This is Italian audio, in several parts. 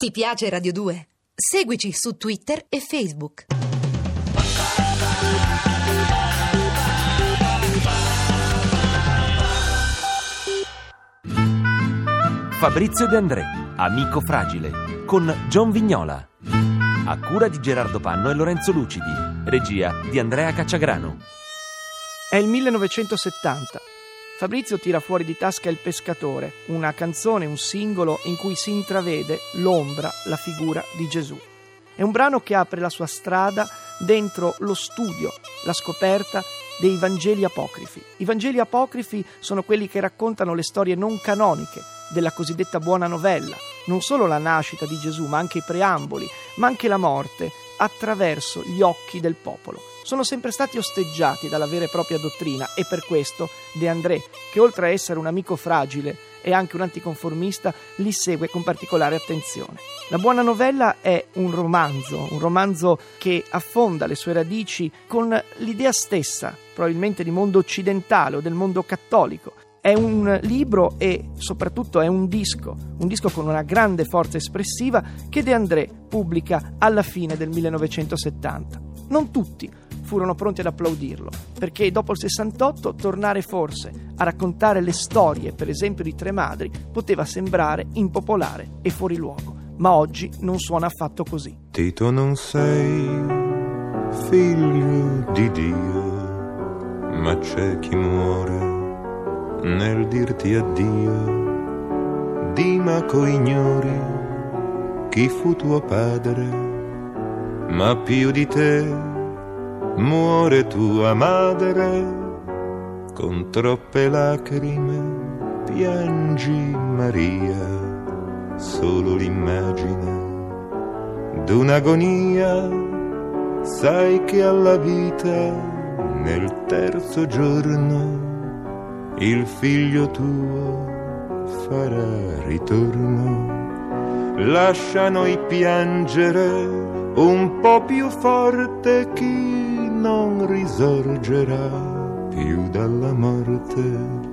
Ti piace Radio 2? Seguici su Twitter e Facebook. Fabrizio De André, amico fragile, con John Vignola. A cura di Gerardo Panno e Lorenzo Lucidi. Regia di Andrea Cacciagrano. È il 1970. Fabrizio tira fuori di tasca Il pescatore, una canzone, un singolo in cui si intravede l'ombra, la figura di Gesù. È un brano che apre la sua strada dentro lo studio, la scoperta dei Vangeli apocrifi. I Vangeli apocrifi sono quelli che raccontano le storie non canoniche della cosiddetta buona novella, non solo la nascita di Gesù, ma anche i preamboli, ma anche la morte, attraverso gli occhi del popolo sono sempre stati osteggiati dalla vera e propria dottrina e per questo De André, che oltre a essere un amico fragile e anche un anticonformista, li segue con particolare attenzione. La buona novella è un romanzo, un romanzo che affonda le sue radici con l'idea stessa, probabilmente di mondo occidentale o del mondo cattolico. È un libro e soprattutto è un disco, un disco con una grande forza espressiva che De André pubblica alla fine del 1970. Non tutti furono pronti ad applaudirlo, perché dopo il 68 tornare forse a raccontare le storie, per esempio di Tre Madri, poteva sembrare impopolare e fuori luogo, ma oggi non suona affatto così. Tito non sei figlio di Dio, ma c'è chi muore nel dirti addio. Dimaco ignori chi fu tuo padre, ma più di te muore tua madre, con troppe lacrime piangi Maria, solo l'immagine d'un'agonia, sai che alla vita nel terzo giorno il figlio tuo farà ritorno. Lascia noi piangere un po' più forte chi non risorgerà più dalla morte.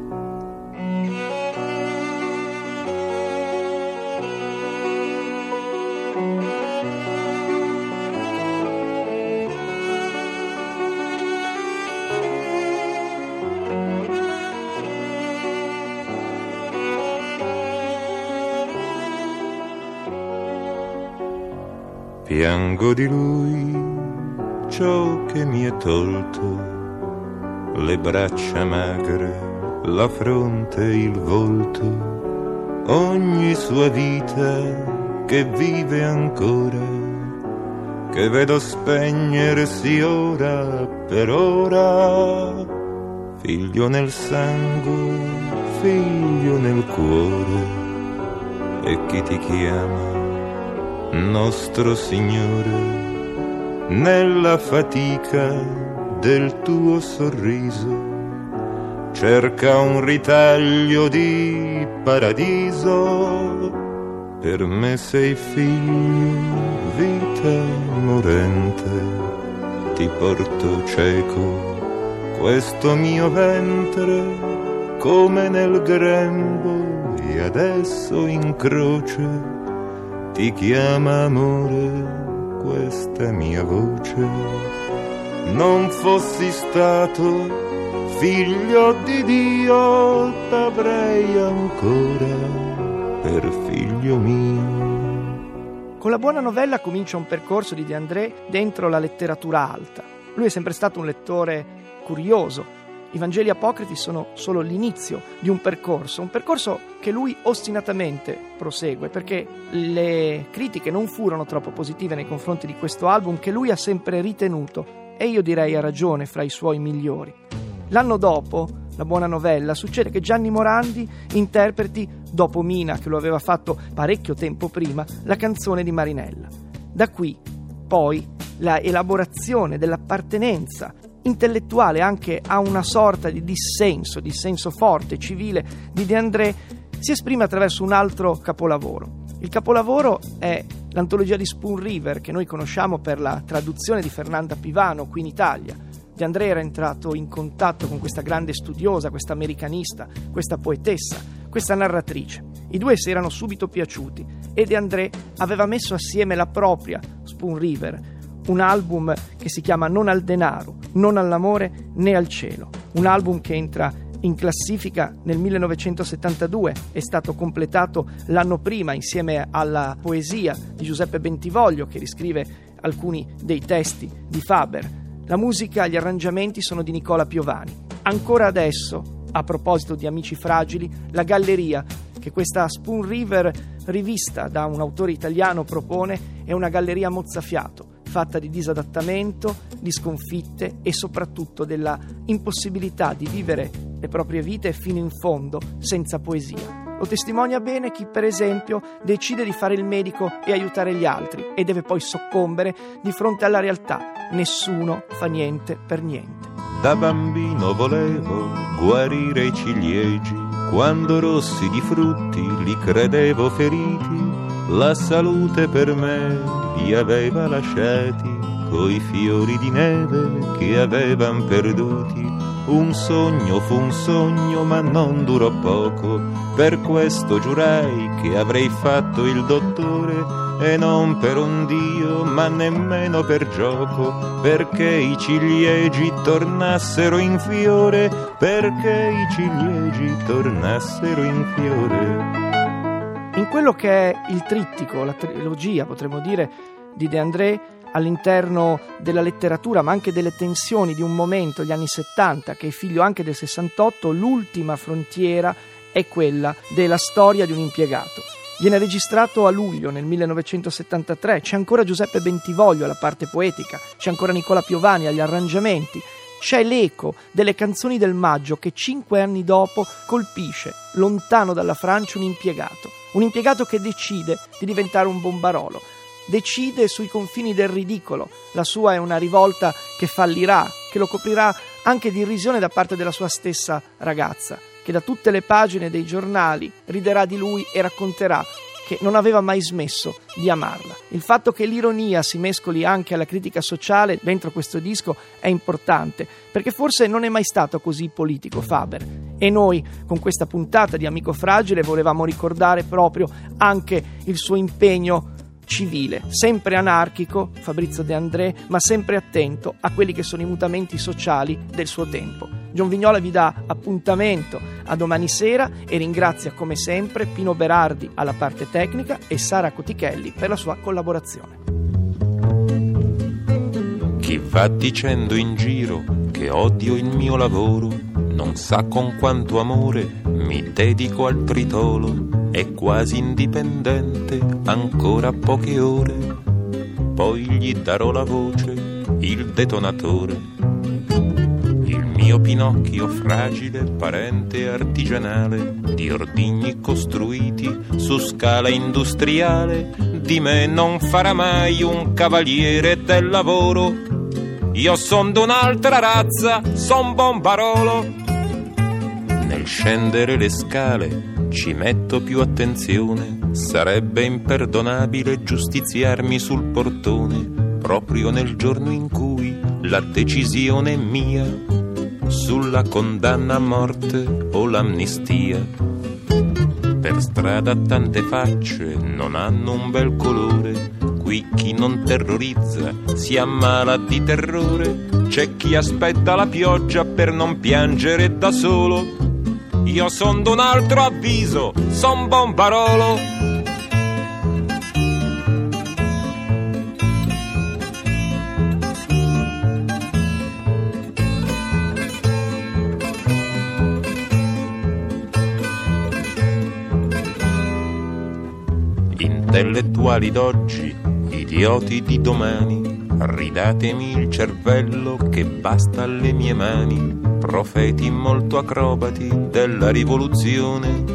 Piango di lui ciò che mi è tolto, le braccia magre, la fronte, il volto, ogni sua vita che vive ancora, che vedo spegnersi ora per ora, figlio nel sangue, figlio nel cuore, e chi ti chiama, nostro Signore nella fatica del tuo sorriso. Cerca un ritaglio di paradiso. Per me sei figlio, vita morente. Ti porto cieco questo mio ventre come nel grembo e adesso in croce ti chiama amore questa mia voce non fossi stato figlio di Dio, t'avrei ancora per figlio mio. Con la buona novella comincia un percorso di De André dentro la letteratura alta. Lui è sempre stato un lettore curioso, i Vangeli apocrifi sono solo l'inizio di un percorso, un percorso che lui ostinatamente prosegue, perché le critiche non furono troppo positive nei confronti di questo album che lui ha sempre ritenuto, e io direi a ragione, fra i suoi migliori. L'anno dopo, la buona novella, succede che Gianni Morandi interpreti, dopo Mina, che lo aveva fatto parecchio tempo prima, la canzone di Marinella. Da qui, poi, la elaborazione dell'appartenenza intellettuale anche a una sorta di dissenso, dissenso forte, civile di De André, si esprime attraverso un altro capolavoro. Il capolavoro è l'antologia di Spoon River che noi conosciamo per la traduzione di Fernanda Pivano qui in Italia. De André era entrato in contatto con questa grande studiosa, questa americanista, questa poetessa, questa narratrice. I due si erano subito piaciuti e De André aveva messo assieme la propria Spoon River, un album che si chiama Non al denaro, non all'amore né al cielo, un album che entra in classifica nel 1972, è stato completato l'anno prima insieme alla poesia di Giuseppe Bentivoglio che riscrive alcuni dei testi di Faber. La musica e gli arrangiamenti sono di Nicola Piovani. Ancora adesso, a proposito di Amici Fragili, la galleria che questa Spoon River rivista da un autore italiano propone è una galleria mozzafiato fatta di disadattamento, di sconfitte e soprattutto della impossibilità di vivere le proprie vite fino in fondo senza poesia. Lo testimonia bene chi, per esempio, decide di fare il medico e aiutare gli altri e deve poi soccombere di fronte alla realtà. Nessuno fa niente per niente. Da bambino volevo guarire i ciliegi, quando rossi di frutti li credevo feriti, la salute per me li aveva lasciati, coi fiori di neve che avevan perduti un sogno fu un sogno, ma non durò poco. Per questo giurai che avrei fatto il dottore e non per un dio, ma nemmeno per gioco, perché i ciliegi tornassero in fiore, perché i ciliegi tornassero in fiore. In quello che è il trittico, la trilogia, potremmo dire, di De André, all'interno della letteratura, ma anche delle tensioni di un momento, gli anni 70, che è figlio anche del 68, l'ultima frontiera è quella della storia di un impiegato. Viene registrato a luglio nel 1973, c'è ancora Giuseppe Bentivoglio alla parte poetica, c'è ancora Nicola Piovani agli arrangiamenti, c'è l'eco delle canzoni del maggio che cinque anni dopo colpisce, lontano dalla Francia, un impiegato. Un impiegato che decide di diventare un bombarolo, decide sui confini del ridicolo. La sua è una rivolta che fallirà, che lo coprirà anche di irrisione da parte della sua stessa ragazza, che da tutte le pagine dei giornali riderà di lui e racconterà che non aveva mai smesso di amarla. Il fatto che l'ironia si mescoli anche alla critica sociale dentro questo disco è importante, perché forse non è mai stato così politico Faber. E noi, con questa puntata di Amico Fragile, volevamo ricordare proprio anche il suo impegno civile, sempre anarchico, Fabrizio De André, ma sempre attento a quelli che sono i mutamenti sociali del suo tempo. John Vignola vi dà appuntamento a domani sera e ringrazia come sempre Pino Berardi alla parte tecnica e Sara Cotichelli per la sua collaborazione. Chi va dicendo in giro che odio il mio lavoro non sa con quanto amore mi dedico al tritolo è quasi indipendente, ancora poche ore. Poi gli darò la voce, il detonatore. Il mio Pinocchio fragile, parente artigianale, di ordigni costruiti su scala industriale, di me non farà mai un cavaliere del lavoro. Io son d'un'altra razza, son bombarolo. Scendere le scale ci metto più attenzione, sarebbe imperdonabile giustiziarmi sul portone, proprio nel giorno in cui la decisione è mia sulla condanna a morte o l'amnistia. Per strada tante facce non hanno un bel colore, qui chi non terrorizza si ammala di terrore, c'è chi aspetta la pioggia per non piangere da solo io son d'un altro avviso, son bombarolo. Intellettuali d'oggi, idioti di domani, ridatemi il cervello che basta alle mie mani profeti molto acrobati della rivoluzione.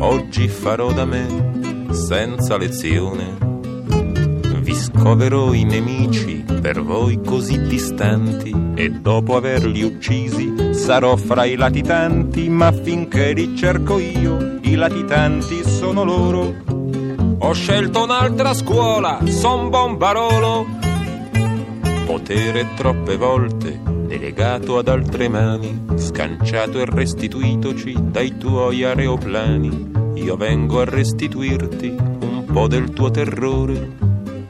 Oggi farò da me senza lezione. Vi scoverò i nemici per voi così distanti e dopo averli uccisi sarò fra i latitanti, ma finché li cerco io, i latitanti sono loro. Ho scelto un'altra scuola, son bombarolo. Potere troppe volte delegato ad altre mani, scanciato e restituitoci dai tuoi aeroplani. Io vengo a restituirti un po' del tuo terrore,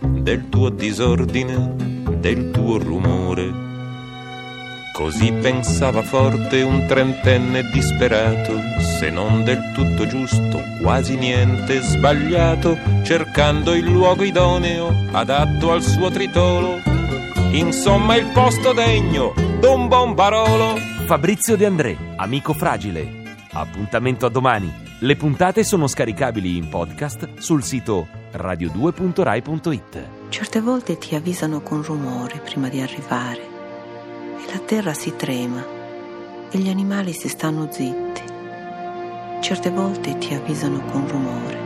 del tuo disordine, del tuo rumore. Così pensava forte un trentenne disperato, se non del tutto giusto, quasi niente sbagliato, cercando il luogo idoneo, adatto al suo tritolo. Insomma il posto degno d'un buon barolo. Fabrizio De André, amico fragile. Appuntamento a domani. Le puntate sono scaricabili in podcast sul sito radio2.rai.it. Certe volte ti avvisano con rumore prima di arrivare e la terra si trema e gli animali si stanno zitti. Certe volte ti avvisano con rumore.